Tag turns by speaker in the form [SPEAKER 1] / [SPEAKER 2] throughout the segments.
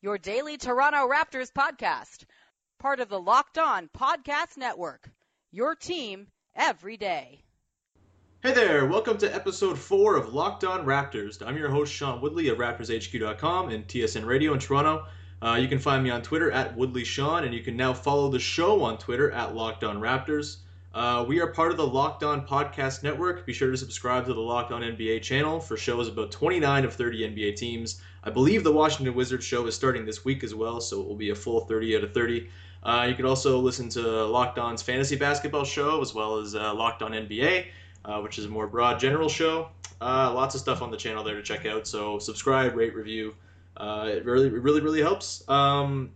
[SPEAKER 1] your daily Toronto Raptors podcast, part of the Locked On Podcast Network. Your team every day.
[SPEAKER 2] Hey there, welcome to episode 4 of Locked On Raptors. I'm your host, Sean Woodley of RaptorsHQ.com and TSN Radio in Toronto. Uh, you can find me on Twitter at WoodleySean, and you can now follow the show on Twitter at Locked On Raptors. Uh, we are part of the Locked On Podcast Network. Be sure to subscribe to the Locked On NBA channel for shows about 29 of 30 NBA teams. I believe the Washington Wizards show is starting this week as well, so it will be a full 30 out of 30. Uh, you can also listen to Locked On's fantasy basketball show as well as uh, Locked On NBA uh, which is a more broad general show. Uh, lots of stuff on the channel there to check out. So subscribe, rate, review. Uh, it really, really, really helps. Um,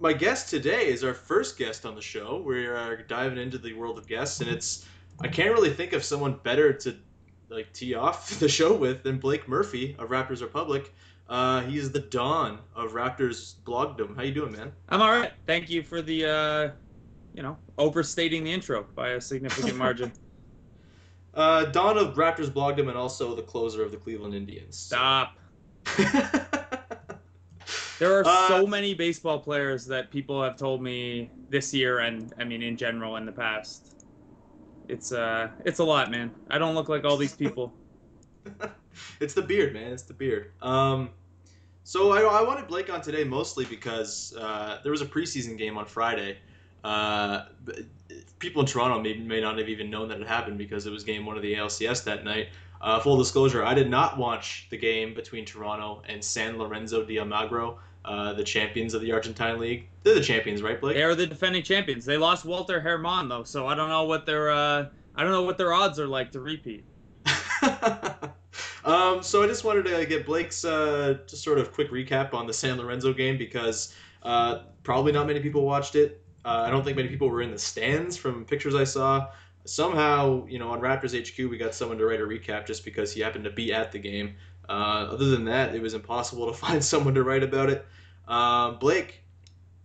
[SPEAKER 2] my guest today is our first guest on the show. We're diving into the world of guests, and it's I can't really think of someone better to like tee off the show with than Blake Murphy of Raptors Republic. Uh, he's the dawn of Raptors blogdom. How you doing, man?
[SPEAKER 3] I'm all right. Thank you for the, uh, you know, overstating the intro by a significant margin.
[SPEAKER 2] Uh, Don of Raptors blogdom and also the closer of the Cleveland Indians.
[SPEAKER 3] Stop. there are uh, so many baseball players that people have told me this year and I mean in general in the past. It's uh it's a lot, man. I don't look like all these people.
[SPEAKER 2] it's the beard, man. It's the beard. Um so I, I wanted Blake on today mostly because uh, there was a preseason game on Friday uh, people in Toronto may, may not have even known that it happened because it was game one of the ALCS that night. Uh, full disclosure, I did not watch the game between Toronto and San Lorenzo de Almagro, uh, the champions of the Argentine League. They're the champions, right, Blake?
[SPEAKER 3] They are the defending champions. They lost Walter Herrmann though, so I don't know what their uh, I don't know what their odds are like to repeat.
[SPEAKER 2] um, so I just wanted to get Blake's uh, just sort of quick recap on the San Lorenzo game because uh, probably not many people watched it. Uh, I don't think many people were in the stands from pictures I saw. Somehow, you know, on Raptors HQ, we got someone to write a recap just because he happened to be at the game. Uh, other than that, it was impossible to find someone to write about it. Uh, Blake,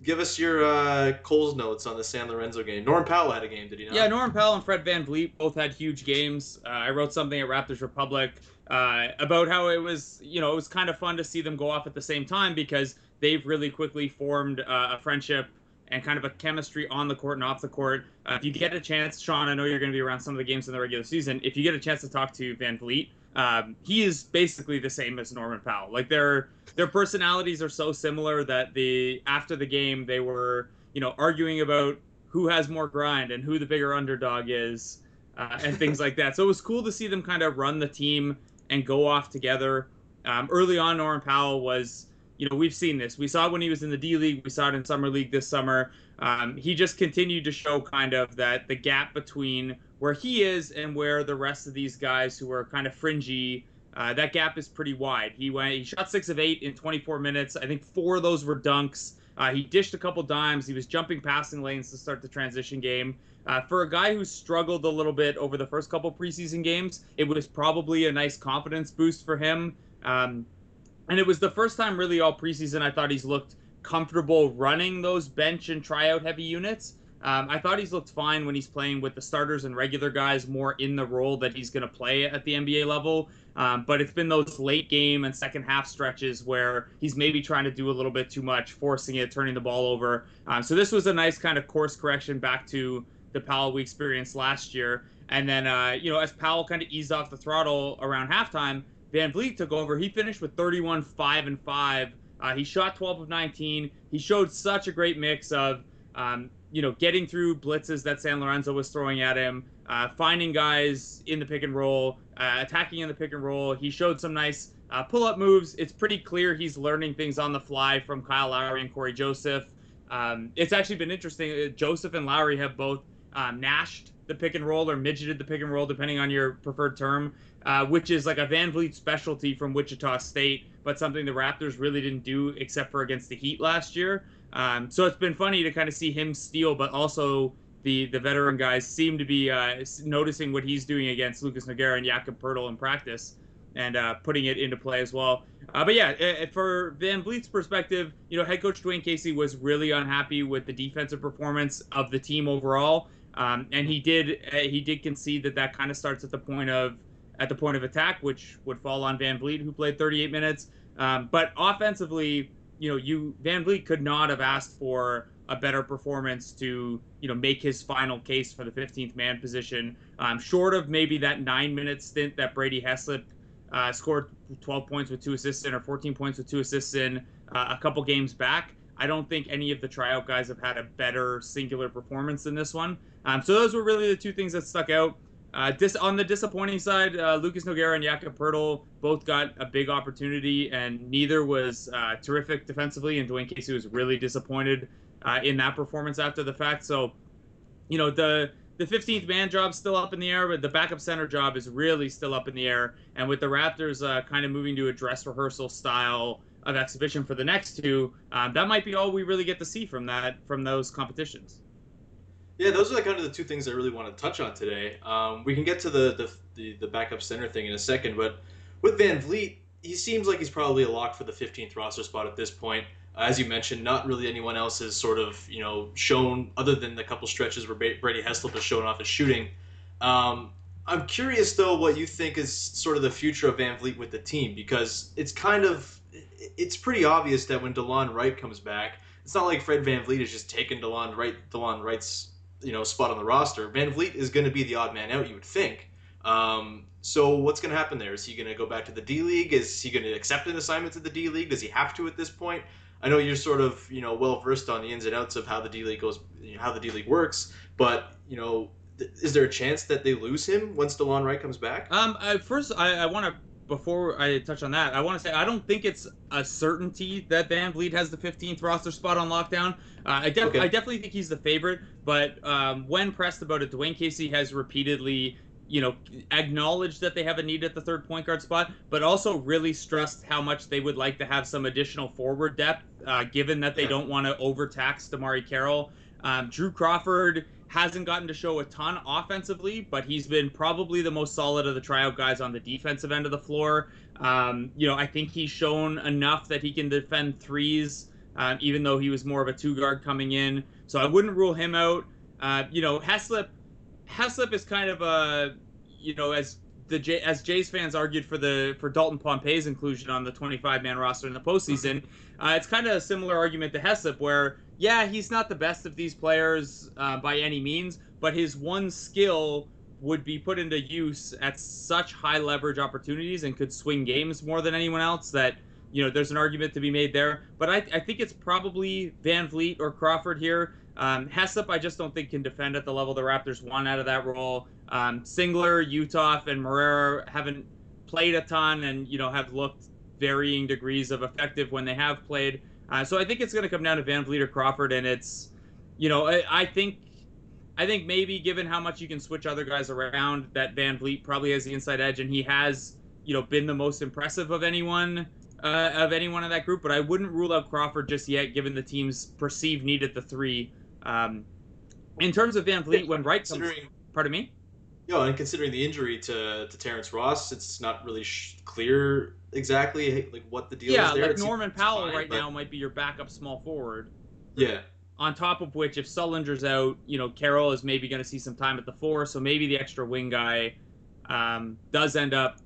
[SPEAKER 2] give us your uh, Coles notes on the San Lorenzo game. Norm Powell had a game, did he not?
[SPEAKER 3] Yeah, Norm Powell and Fred VanVleet both had huge games. Uh, I wrote something at Raptors Republic uh, about how it was, you know, it was kind of fun to see them go off at the same time because they've really quickly formed uh, a friendship and kind of a chemistry on the court and off the court. Uh, if you get a chance, Sean, I know you're going to be around some of the games in the regular season. If you get a chance to talk to Van VanVleet, um, he is basically the same as Norman Powell. Like their their personalities are so similar that the after the game they were you know arguing about who has more grind and who the bigger underdog is uh, and things like that. So it was cool to see them kind of run the team and go off together. Um, early on, Norman Powell was you know, we've seen this. We saw it when he was in the D League. We saw it in Summer League this summer. Um, he just continued to show kind of that the gap between where he is and where the rest of these guys who are kind of fringy, uh, that gap is pretty wide. He went, he shot six of eight in 24 minutes. I think four of those were dunks. Uh, he dished a couple dimes. He was jumping passing lanes to start the transition game. Uh, for a guy who struggled a little bit over the first couple preseason games, it was probably a nice confidence boost for him. Um, and it was the first time really all preseason I thought he's looked comfortable running those bench and tryout heavy units. Um, I thought he's looked fine when he's playing with the starters and regular guys more in the role that he's going to play at the NBA level. Um, but it's been those late game and second half stretches where he's maybe trying to do a little bit too much, forcing it, turning the ball over. Um, so this was a nice kind of course correction back to the Powell we experienced last year. And then, uh, you know, as Powell kind of eased off the throttle around halftime, VanVleet took over. He finished with 31, 5, and 5. Uh, he shot 12 of 19. He showed such a great mix of, um, you know, getting through blitzes that San Lorenzo was throwing at him, uh, finding guys in the pick and roll, uh, attacking in the pick and roll. He showed some nice uh, pull up moves. It's pretty clear he's learning things on the fly from Kyle Lowry and Cory Joseph. Um, it's actually been interesting. Uh, Joseph and Lowry have both um, nashed the pick and roll or midgeted the pick and roll, depending on your preferred term. uh, which is like a Van Vleet specialty from Wichita State, but something the Raptors really didn't do except for against the Heat last year. Um, so it's been funny to kind of see him steal, but also the the veteran guys seem to be uh, noticing what he's doing against Lucas Nogueira and Jakob Poeltl in practice and uh, putting it into play as well. Uh, but yeah, for Van Vleet's perspective, you know, head coach Dwayne Casey was really unhappy with the defensive performance of the team overall, um, and he did uh, he did concede that that kind of starts at the point of at the point of attack, which would fall on Van Vleet, who played 38 minutes. Um, but offensively, you know, you Van Vleet could not have asked for a better performance to you know make his final case for the 15th man position. Um, short of maybe that nine minute stint that Brady Heslip uh, scored 12 points with two assists in or 14 points with two assists in uh, a couple games back. I don't think any of the tryout guys have had a better singular performance than this one. Um, so those were really the two things that stuck out. Uh, dis- on the disappointing side, uh, Lucas Nogueira and Jakob Poeltl both got a big opportunity, and neither was uh, terrific defensively. And Dwayne Casey was really disappointed uh, in that performance after the fact. So, you know, the the 15th man job still up in the air, but the backup center job is really still up in the air. And with the Raptors uh, kind of moving to a dress rehearsal style of exhibition for the next two, um, that might be all we really get to see from that from those competitions.
[SPEAKER 2] Yeah, those are the kind of the two things I really want to touch on today. Um, we can get to the, the, the the backup center thing in a second, but with Van Vleet, he seems like he's probably a lock for the 15th roster spot at this point. As you mentioned, not really anyone else has sort of you know shown other than the couple stretches where Brady Heslip has shown off his shooting. Um, I'm curious though what you think is sort of the future of Van Vleet with the team because it's kind of it's pretty obvious that when Delon Wright comes back, it's not like Fred Van Vleet is just taking Delon Wright Delon Wright's you know spot on the roster. Van Vleet is going to be the odd man out, you would think. Um, so what's going to happen there? Is he going to go back to the D League? Is he going to accept an assignment to the D League? Does he have to at this point? I know you're sort of you know well versed on the ins and outs of how the D League goes, how the D League works, but you know, is there a chance that they lose him once Delon Wright comes back?
[SPEAKER 3] Um, I, first I, I want to before I touch on that, I want to say I don't think it's a certainty that Van Vleet has the 15th roster spot on lockdown. Uh, I, def- okay. I definitely think he's the favorite, but um, when pressed about it, Dwayne Casey has repeatedly you know, acknowledged that they have a need at the third point guard spot, but also really stressed how much they would like to have some additional forward depth, uh, given that they don't want to overtax DeMarre Carroll. Um, Drew Crawford hasn't gotten to show a ton offensively, but he's been probably the most solid of the tryout guys on the defensive end of the floor. Um, you know, I think he's shown enough that he can defend threes, uh, even though he was more of a two guard coming in. So I wouldn't rule him out. Uh, you know, Heslip Heslip is kind of a, you know, as the J, as Jays fans argued for the for Dalton Pompey's inclusion on the 25 man roster in the postseason, uh, it's kind of a similar argument to Heslip, where yeah, he's not the best of these players uh, by any means, but his one skill would be put into use at such high leverage opportunities and could swing games more than anyone else that you know there's an argument to be made there. But I, I think it's probably Van Vleet or Crawford here. Um, Heslip, I just don't think can defend at the level the Raptors want out of that role. Um, Singler, Uthoff, and Moreira haven't played a ton, and you know have looked varying degrees of effective when they have played. Uh, so I think it's going to come down to Van Vleet or Crawford, and it's, you know, I, I, think, I think maybe given how much you can switch other guys around, that Van Vleet probably has the inside edge, and he has, you know, been the most impressive of anyone uh, of anyone in that group. But I wouldn't rule out Crawford just yet, given the team's perceived need at the three. Um, in terms of Van Vleet, when Wright comes, pardon me.
[SPEAKER 2] Yeah, and considering the injury to, to Terrence Ross, it's not really sh- clear exactly like what the deal
[SPEAKER 3] yeah,
[SPEAKER 2] is there.
[SPEAKER 3] Yeah, like Norman Powell fine, right but... now might be your backup small forward.
[SPEAKER 2] Yeah.
[SPEAKER 3] On top of which, if Sullinger's out, you know Carroll is maybe going to see some time at the four, so maybe the extra wing guy um, does end up,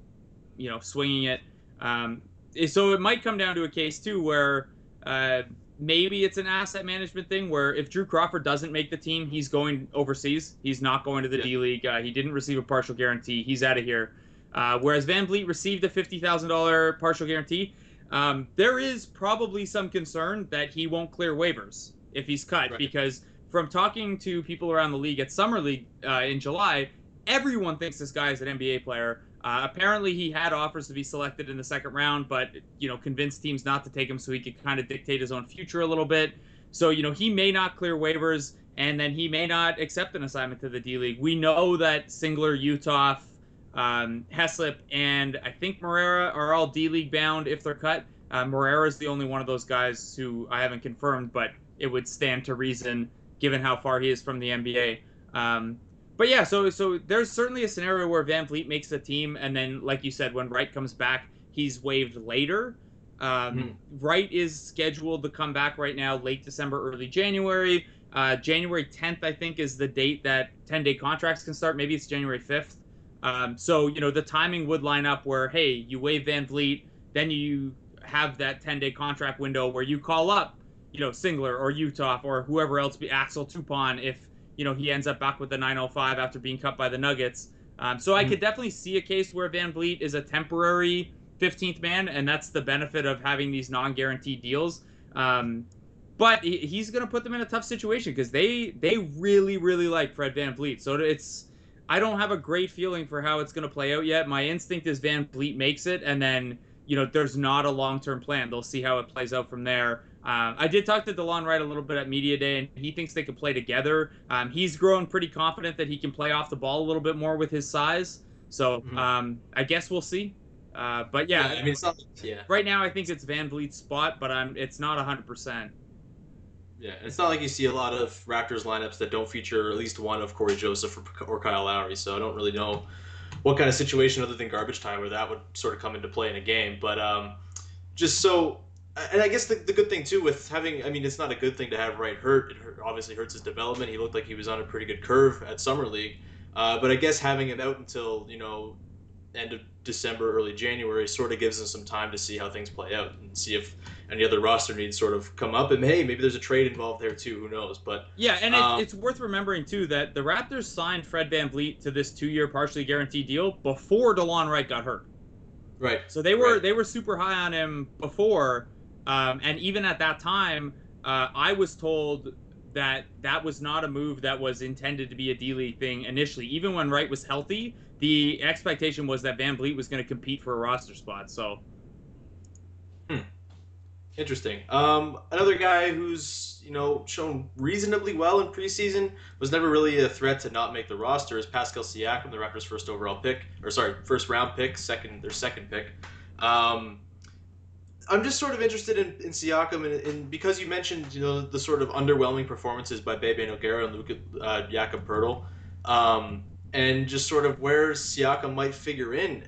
[SPEAKER 3] you know, swinging it. Um, so it might come down to a case too where uh, maybe it's an asset management thing where if Drew Crawford doesn't make the team, he's going overseas. He's not going to the yeah. D League. Uh, he didn't receive a partial guarantee. He's out of here. Uh, whereas Van Vleet received a $50,000 partial guarantee. Um, there is probably some concern that he won't clear waivers if he's cut right. because from talking to people around the league at Summer League uh, in July, everyone thinks this guy is an NBA player. Uh, apparently, he had offers to be selected in the second round, but you know, convinced teams not to take him so he could kind of dictate his own future a little bit. So you know, he may not clear waivers, and then he may not accept an assignment to the D League. We know that Singler, Uthoff, um, Heslip, and I think Moreira are all D League bound if they're cut. Uh, Moreira is the only one of those guys who I haven't confirmed, but it would stand to reason given how far he is from the NBA. Um, but yeah, so so there's certainly a scenario where VanVleet makes the team, and then like you said, when Wright comes back, he's waived later. Um, mm. Wright is scheduled to come back right now, late December, early January. Uh, January 10th, I think, is the date that 10 day contracts can start. Maybe it's January 5th. Um, so, you know, the timing would line up where, hey, you waive VanVleet, then you have that 10 day contract window where you call up, you know, Singler or Uthoff or whoever else be Axel Toupane if, you know, he ends up back with the 905 after being cut by the Nuggets. Um, so I mm-hmm. could definitely see a case where VanVleet is a temporary 15th man, and that's the benefit of having these non guaranteed deals. Um, but he's going to put them in a tough situation because they they really really like Fred VanVleet. So it's I don't have a great feeling for how it's going to play out yet. My instinct is VanVleet makes it, and then you know there's not a long term plan. They'll see how it plays out from there. Um, I did talk to Delon Wright a little bit at media day, and he thinks they could play together. Um, he's grown pretty confident that he can play off the ball a little bit more with his size. So mm-hmm. um, I guess we'll see. Uh, but yeah,
[SPEAKER 2] yeah, I mean, not, yeah.
[SPEAKER 3] Right now, I think it's VanVleet's spot, but I'm it's not 100. percent
[SPEAKER 2] yeah, it's not like you see a lot of Raptors lineups that don't feature at least one of Corey Joseph or, or Kyle Lowry. So I don't really know what kind of situation other than garbage time where that would sort of come into play in a game. But um, just so, and I guess the, the good thing too with having, I mean, it's not a good thing to have Wright hurt. It hurt, obviously hurts his development. He looked like he was on a pretty good curve at summer league. Uh, but I guess having him out until you know end of December, early January sort of gives them some time to see how things play out and see if any other roster needs sort of come up. And hey, maybe there's a trade involved there too. Who knows? But
[SPEAKER 3] yeah, and um, it, it's worth remembering too that the Raptors signed Fred Van VanVleet to this two-year partially guaranteed deal before Delon Wright got hurt.
[SPEAKER 2] Right.
[SPEAKER 3] So they were
[SPEAKER 2] right.
[SPEAKER 3] they were super high on him before, um, and even at that time, uh, I was told that that was not a move that was intended to be a D League thing initially. Even when Wright was healthy, the expectation was that VanVleet was going to compete for a roster spot. So,
[SPEAKER 2] hmm. interesting. Um, another guy who's you know shown reasonably well in preseason was never really a threat to not make the roster is Pascal Siakam, the Raptors' first overall pick, or sorry, first round pick, second their second pick. Um, I'm just sort of interested in, in Siakam, and, and, because you mentioned you know the sort of underwhelming performances by Bebe Nogueira and Luka uh, Jakob Poeltl. Um, and just sort of where Siakam might figure in.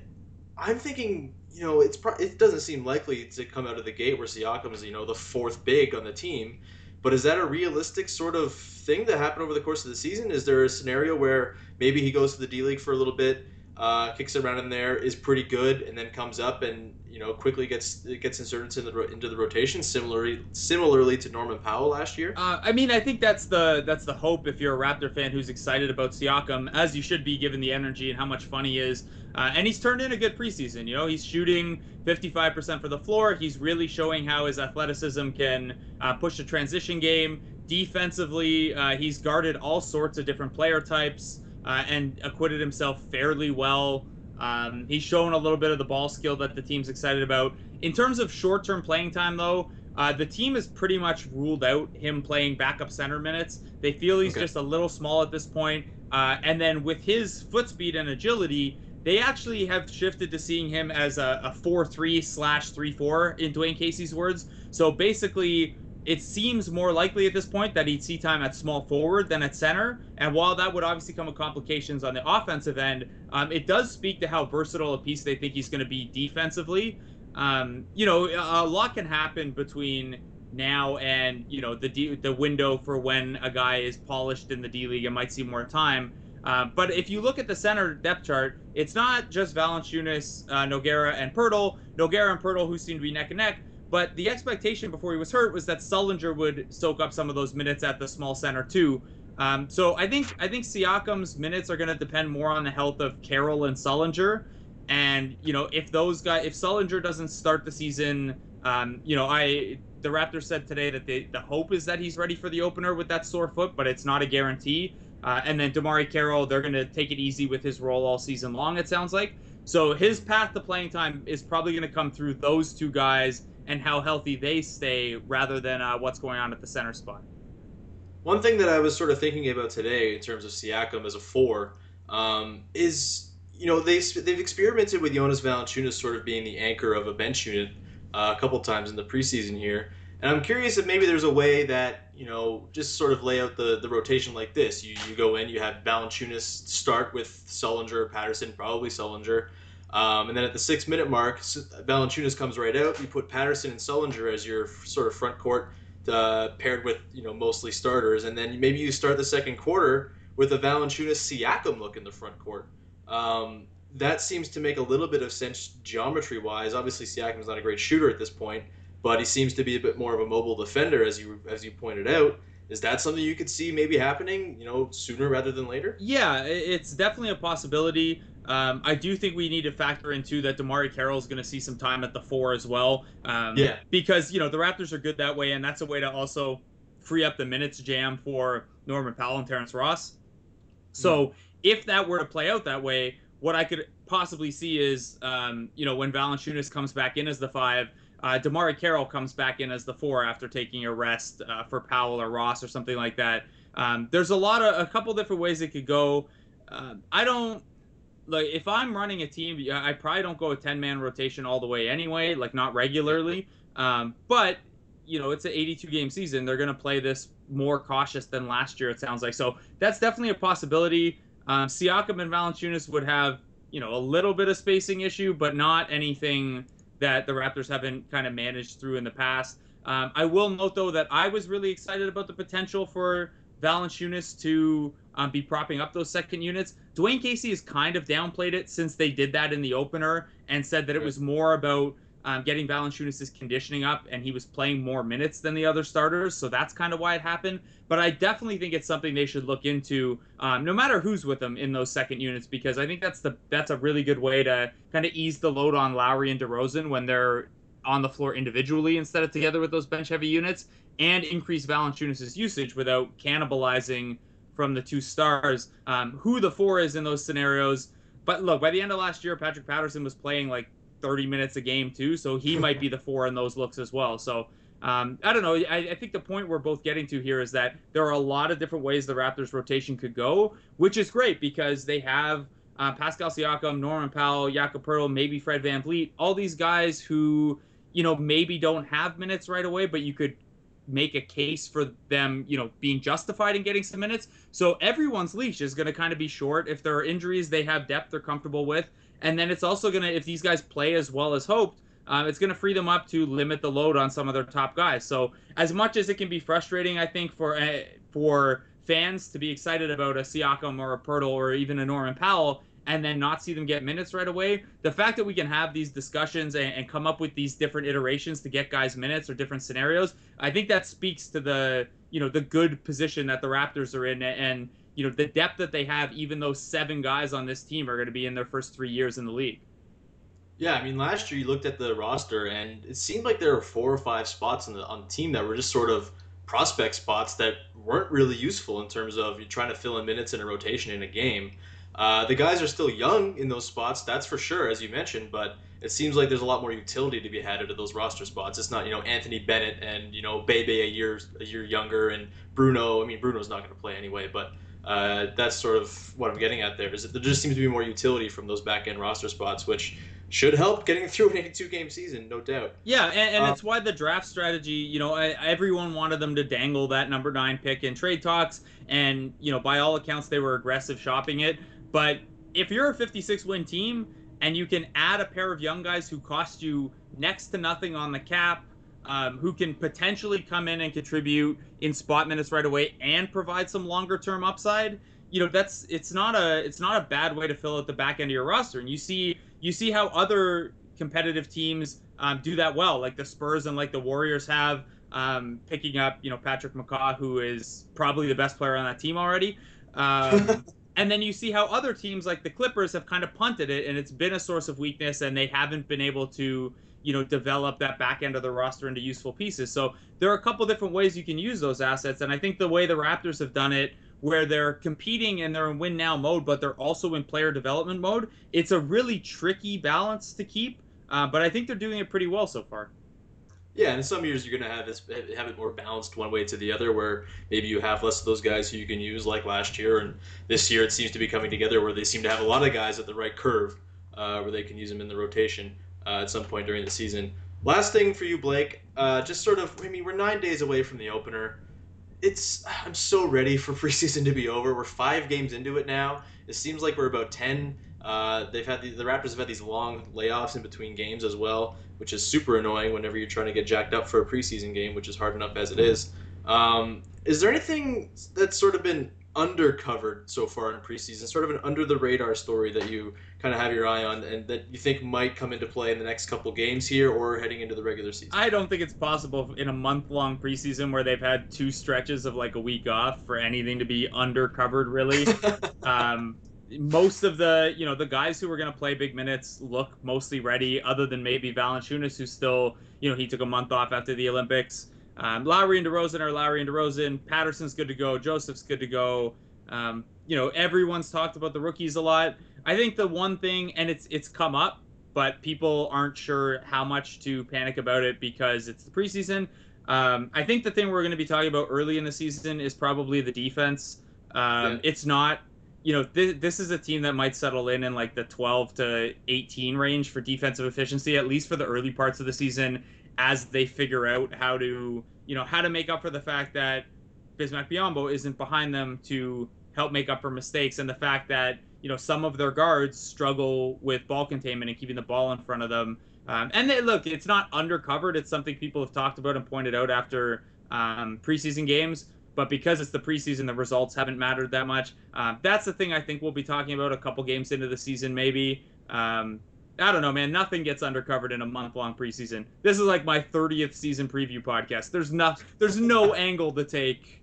[SPEAKER 2] I'm thinking, you know, it's pro- it doesn't seem likely to come out of the gate where Siakam is, you know, the fourth big on the team. But is that a realistic sort of thing that happened over the course of the season? Is there a scenario where maybe he goes to the D League for a little bit, uh, kicks around in there, is pretty good, and then comes up and you know quickly gets gets inserted into the into the rotation, similarly similarly to Norman Powell last year.
[SPEAKER 3] Uh, I mean, I think that's the that's the hope if you're a Raptor fan who's excited about Siakam, as you should be given the energy and how much fun he is. Uh, and he's turned in a good preseason. You know, he's shooting 55% for the floor. He's really showing how his athleticism can uh, push the transition game. Defensively, uh, he's guarded all sorts of different player types uh, and acquitted himself fairly well. Um, he's shown a little bit of the ball skill that the team's excited about. In terms of short term playing time, though, uh, the team has pretty much ruled out him playing backup center minutes. They feel he's okay. just a little small at this point. Uh, and then with his foot speed and agility, they actually have shifted to seeing him as a, a 4 3 slash 3 4 in Dwayne Casey's words. So basically, it seems more likely at this point that he'd see time at small forward than at center. And while that would obviously come with complications on the offensive end, um, it does speak to how versatile a piece they think he's going to be defensively. Um, you know, a lot can happen between now and you know the D, the window for when a guy is polished in the D League and might see more time. Uh, but if you look at the center depth chart, it's not just Valanciunas, uh, Nogueira, and Poeltl. Nogueira and Poeltl, who seem to be neck and neck, but the expectation before he was hurt was that Sullinger would soak up some of those minutes at the small center too. Um, so I think I think Siakam's minutes are going to depend more on the health of Carroll and Sullinger. And you know, if those guys, if Sullinger doesn't start the season, um, you know, I the Raptors said today that the the hope is that he's ready for the opener with that sore foot, but it's not a guarantee. Uh, and then DeMarre Carroll, they're going to take it easy with his role all season long. It sounds like. So his path to playing time is probably going to come through those two guys and how healthy they stay rather than uh, what's going on at the center spot.
[SPEAKER 2] One thing that I was sort of thinking about today in terms of Siakam as a four um, is you know, they they've experimented with Jonas Valanciunas sort of being the anchor of a bench unit uh, a couple times in the preseason here, and I'm curious if maybe there's a way that you know just sort of lay out the, the rotation like this. You you go in, you have Valanciunas start with Sullinger, Patterson, probably Sullinger. Um, and then at the six minute mark, Valanciunas comes right out. You put Patterson and Sullinger as your sort of front court uh, paired with you know mostly starters, and then maybe you start the second quarter with a Valanciunas Siakam look in the front court. Um, that seems to make a little bit of sense geometry wise. Obviously, Siakam is not a great shooter at this point, but he seems to be a bit more of a mobile defender, as you as you pointed out. Is that something you could see maybe happening, you know, sooner rather than later?
[SPEAKER 3] Yeah, it's definitely a possibility. Um, I do think we need to factor into that DeMarre Carroll is going to see some time at the four as well. Um,
[SPEAKER 2] yeah.
[SPEAKER 3] Because, you know, the Raptors are good that way, and that's a way to also free up the minutes jam for Norman Powell and Terrence Ross. So mm. if that were to play out that way, what I could possibly see is, um, you know, when Valanciunas comes back in as the five, uh, DeMarre Carroll comes back in as the four after taking a rest uh, for Powell or Ross or something like that. Um, there's a lot of a couple different ways it could go. Uh, I don't like if I'm running a team, I probably don't go a 10 man rotation all the way anyway, like not regularly. Um, but you know, it's an 82 game season. They're going to play this more cautious than last year. It sounds like so. That's definitely a possibility. Um, Siakam and Valanciunas would have you know a little bit of spacing issue, but not anything that the Raptors haven't kind of managed through in the past. Um, I will note though that I was really excited about the potential for Valanciunas to um, be propping up those second units. Dwayne Casey has kind of downplayed it since they did that in the opener and said that it was more about um, getting Valanciunas' conditioning up, and he was playing more minutes than the other starters. So that's kind of why it happened. But I definitely think it's something they should look into, um, no matter who's with them in those second units, because I think that's the that's a really good way to kind of ease the load on Lowry and DeRozan when they're on the floor individually instead of together with those bench heavy units, and increase Valanciunas' usage without cannibalizing from the two stars. Um, who the four is in those scenarios. But look, by the end of last year, Patrick Patterson was playing like 30 minutes a game too, so he might be the four in those looks as well. So um, I don't know. I, I, think the point we're both getting to here is that there are a lot of different ways the Raptors rotation could go, which is great because they have uh, Pascal Siakam, Norman Powell, Jakob Poeltl, maybe Fred Van VanVleet, all these guys who, you know, maybe don't have minutes right away, but you could make a case for them, you know, being justified in getting some minutes. So everyone's leash is going to kind of be short. If there are injuries, they have depth they're comfortable with. And then it's also going to, if these guys play as well as hoped, um, it's going to free them up to limit the load on some of their top guys. So as much as it can be frustrating, I think for uh, for fans to be excited about a Siakam or a Poeltl or even a Norman Powell, and then not see them get minutes right away. The fact that we can have these discussions and, and, come up with these different iterations to get guys minutes or different scenarios, I think that speaks to the you know the good position that the Raptors are in and you know the depth that they have. Even though seven guys on this team are going to be in their first three years in the league.
[SPEAKER 2] Yeah, I mean, last year you looked at the roster and it seemed like there were four or five spots on the on the team that were just sort of prospect spots that weren't really useful in terms of you trying to fill in minutes in a rotation in a game. Uh, the guys are still young in those spots, that's for sure, as you mentioned. But it seems like there's a lot more utility to be had out of those roster spots. It's not you know Anthony Bennett and you know Bebe a year a year younger and Bruno. I mean Bruno's not going to play anyway, but uh, that's sort of what I'm getting at there. Is that there just seems to be more utility from those back end roster spots, which should help getting through an 82 game season, no doubt.
[SPEAKER 3] Yeah, and, and um, it's why the draft strategy, you know, I, everyone wanted them to dangle that number nine pick in trade talks, and you know, by all accounts, they were aggressive shopping it. But if you're a 56 win team and you can add a pair of young guys who cost you next to nothing on the cap, um, who can potentially come in and contribute in spot minutes right away and provide some longer term upside, you know that's it's not a it's not a bad way to fill out the back end of your roster. And you see you see how other competitive teams um, do that well, like the Spurs and like the Warriors have. Um, picking up, you know, Patrick McCaw, who is probably the best player on that team already. Um, And then you see how other teams like the Clippers have kind of punted it, and it's been a source of weakness, and they haven't been able to, you know, develop that back end of the roster into useful pieces. So there are a couple different ways you can use those assets, and I think the way the Raptors have done it, where they're competing and they're in win now mode, but they're also in player development mode, it's a really tricky balance to keep. Uh, but I think they're doing it pretty well so far.
[SPEAKER 2] Yeah, and some years you're gonna have this have it more balanced one way to the other, where maybe you have less of those guys who you can use like last year, and this year it seems to be coming together where they seem to have a lot of guys at the right curve, uh, where they can use them in the rotation uh, at some point during the season. Last thing for you, Blake, uh, just sort of, I mean, we're nine days away from the opener. It's I'm so ready for preseason to be over. We're five games into it now. It seems like we're about ten. Uh, they've had the, the Raptors have had these long layoffs in between games as well which is super annoying whenever you're trying to get jacked up for a preseason game, which is hard enough as it is. Um, is there anything that's sort of been undercovered so far in preseason, sort of an under the radar story that you kind of have your eye on and that you think might come into play in the next couple games here or heading into the regular season?
[SPEAKER 3] I don't think it's possible in a month long preseason where they've had two stretches of like a week off for anything to be undercovered, really. um, most of the you know the guys who were going to play big minutes look mostly ready, other than maybe Valanciunas, who's still you know he took a month off after the Olympics. Um, Lowry and DeRozan are Lowry and DeRozan. Patterson's good to go. Joseph's good to go. Um, you know everyone's talked about the rookies a lot. I think the one thing, and it's it's come up, but people aren't sure how much to panic about it because it's the preseason. Um, I think the thing we're going to be talking about early in the season is probably the defense. Um, yeah. It's not you know, th- this is a team that might settle in in like the 12 to 18 range for defensive efficiency, at least for the early parts of the season, as they figure out how to, you know, how to make up for the fact that Bismack Biyombo isn't behind them to help make up for mistakes, and the fact that you know some of their guards struggle with ball containment and keeping the ball in front of them. Um, and they, look, it's not undercovered. It's something people have talked about and pointed out after um, preseason games but because it's the preseason, the results haven't mattered that much. Uh, that's the thing I think we'll be talking about a couple games into the season, maybe. Um, I don't know, man. Nothing gets undercovered in a month long preseason. This is like my 30th season preview podcast. There's no, there's no angle to take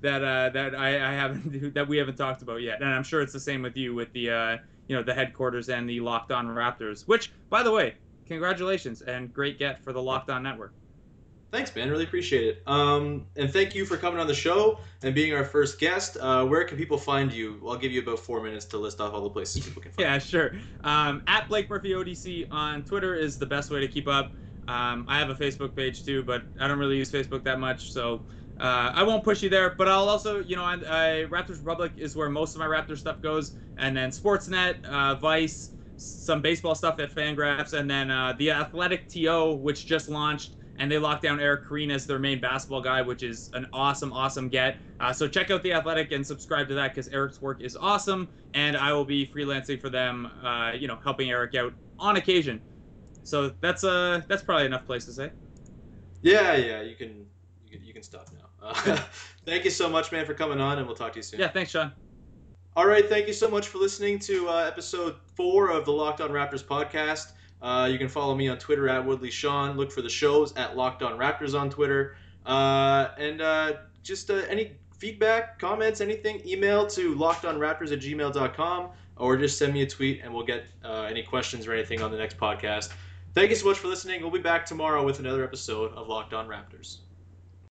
[SPEAKER 3] that uh, that I, I, haven't that we haven't talked about yet, and I'm sure it's the same with you with the uh, you know the headquarters and the Locked On Raptors. Which, by the way, congratulations and great get for the Locked On Network.
[SPEAKER 2] Thanks, man. Really appreciate it. Um, and thank you for coming on the show and being our first guest. Uh, where can people find you? I'll give you about four minutes to list off all the places people can find.
[SPEAKER 3] yeah, sure. Um, at Blake Murphy ODC on Twitter is the best way to keep up. Um, I have a Facebook page too, but I don't really use Facebook that much, so uh, I won't push you there. But I'll also, you know, I, I, Raptors Republic is where most of my Raptors stuff goes, and then Sportsnet, uh, Vice, some baseball stuff at Fangraphs, and then uh, the Athletic TO, which just launched and they locked down Eric Koreen as their main basketball guy, which is an awesome, awesome get. Uh, so check out The Athletic and subscribe to that because Eric's work is awesome, and I will be freelancing for them, uh, you know, helping Eric out on occasion. So that's uh that's probably enough place to say.
[SPEAKER 2] Yeah, yeah, you can you can, you can stop now. Uh, thank you so much, man, for coming on, and we'll talk to you soon.
[SPEAKER 3] Yeah, thanks, Sean.
[SPEAKER 2] All right, thank you so much for listening to uh, episode four of the Locked On Raptors podcast. Uh, you can follow me on Twitter at Woodley Sean. Look for the shows at Locked On Raptors on Twitter. Uh, and uh, just uh, any feedback, comments, anything, email to lockedonraptors at gmail.com or just send me a tweet and we'll get uh, any questions or anything on the next podcast. Thank you so much for listening. We'll be back tomorrow with another episode of Locked On Raptors.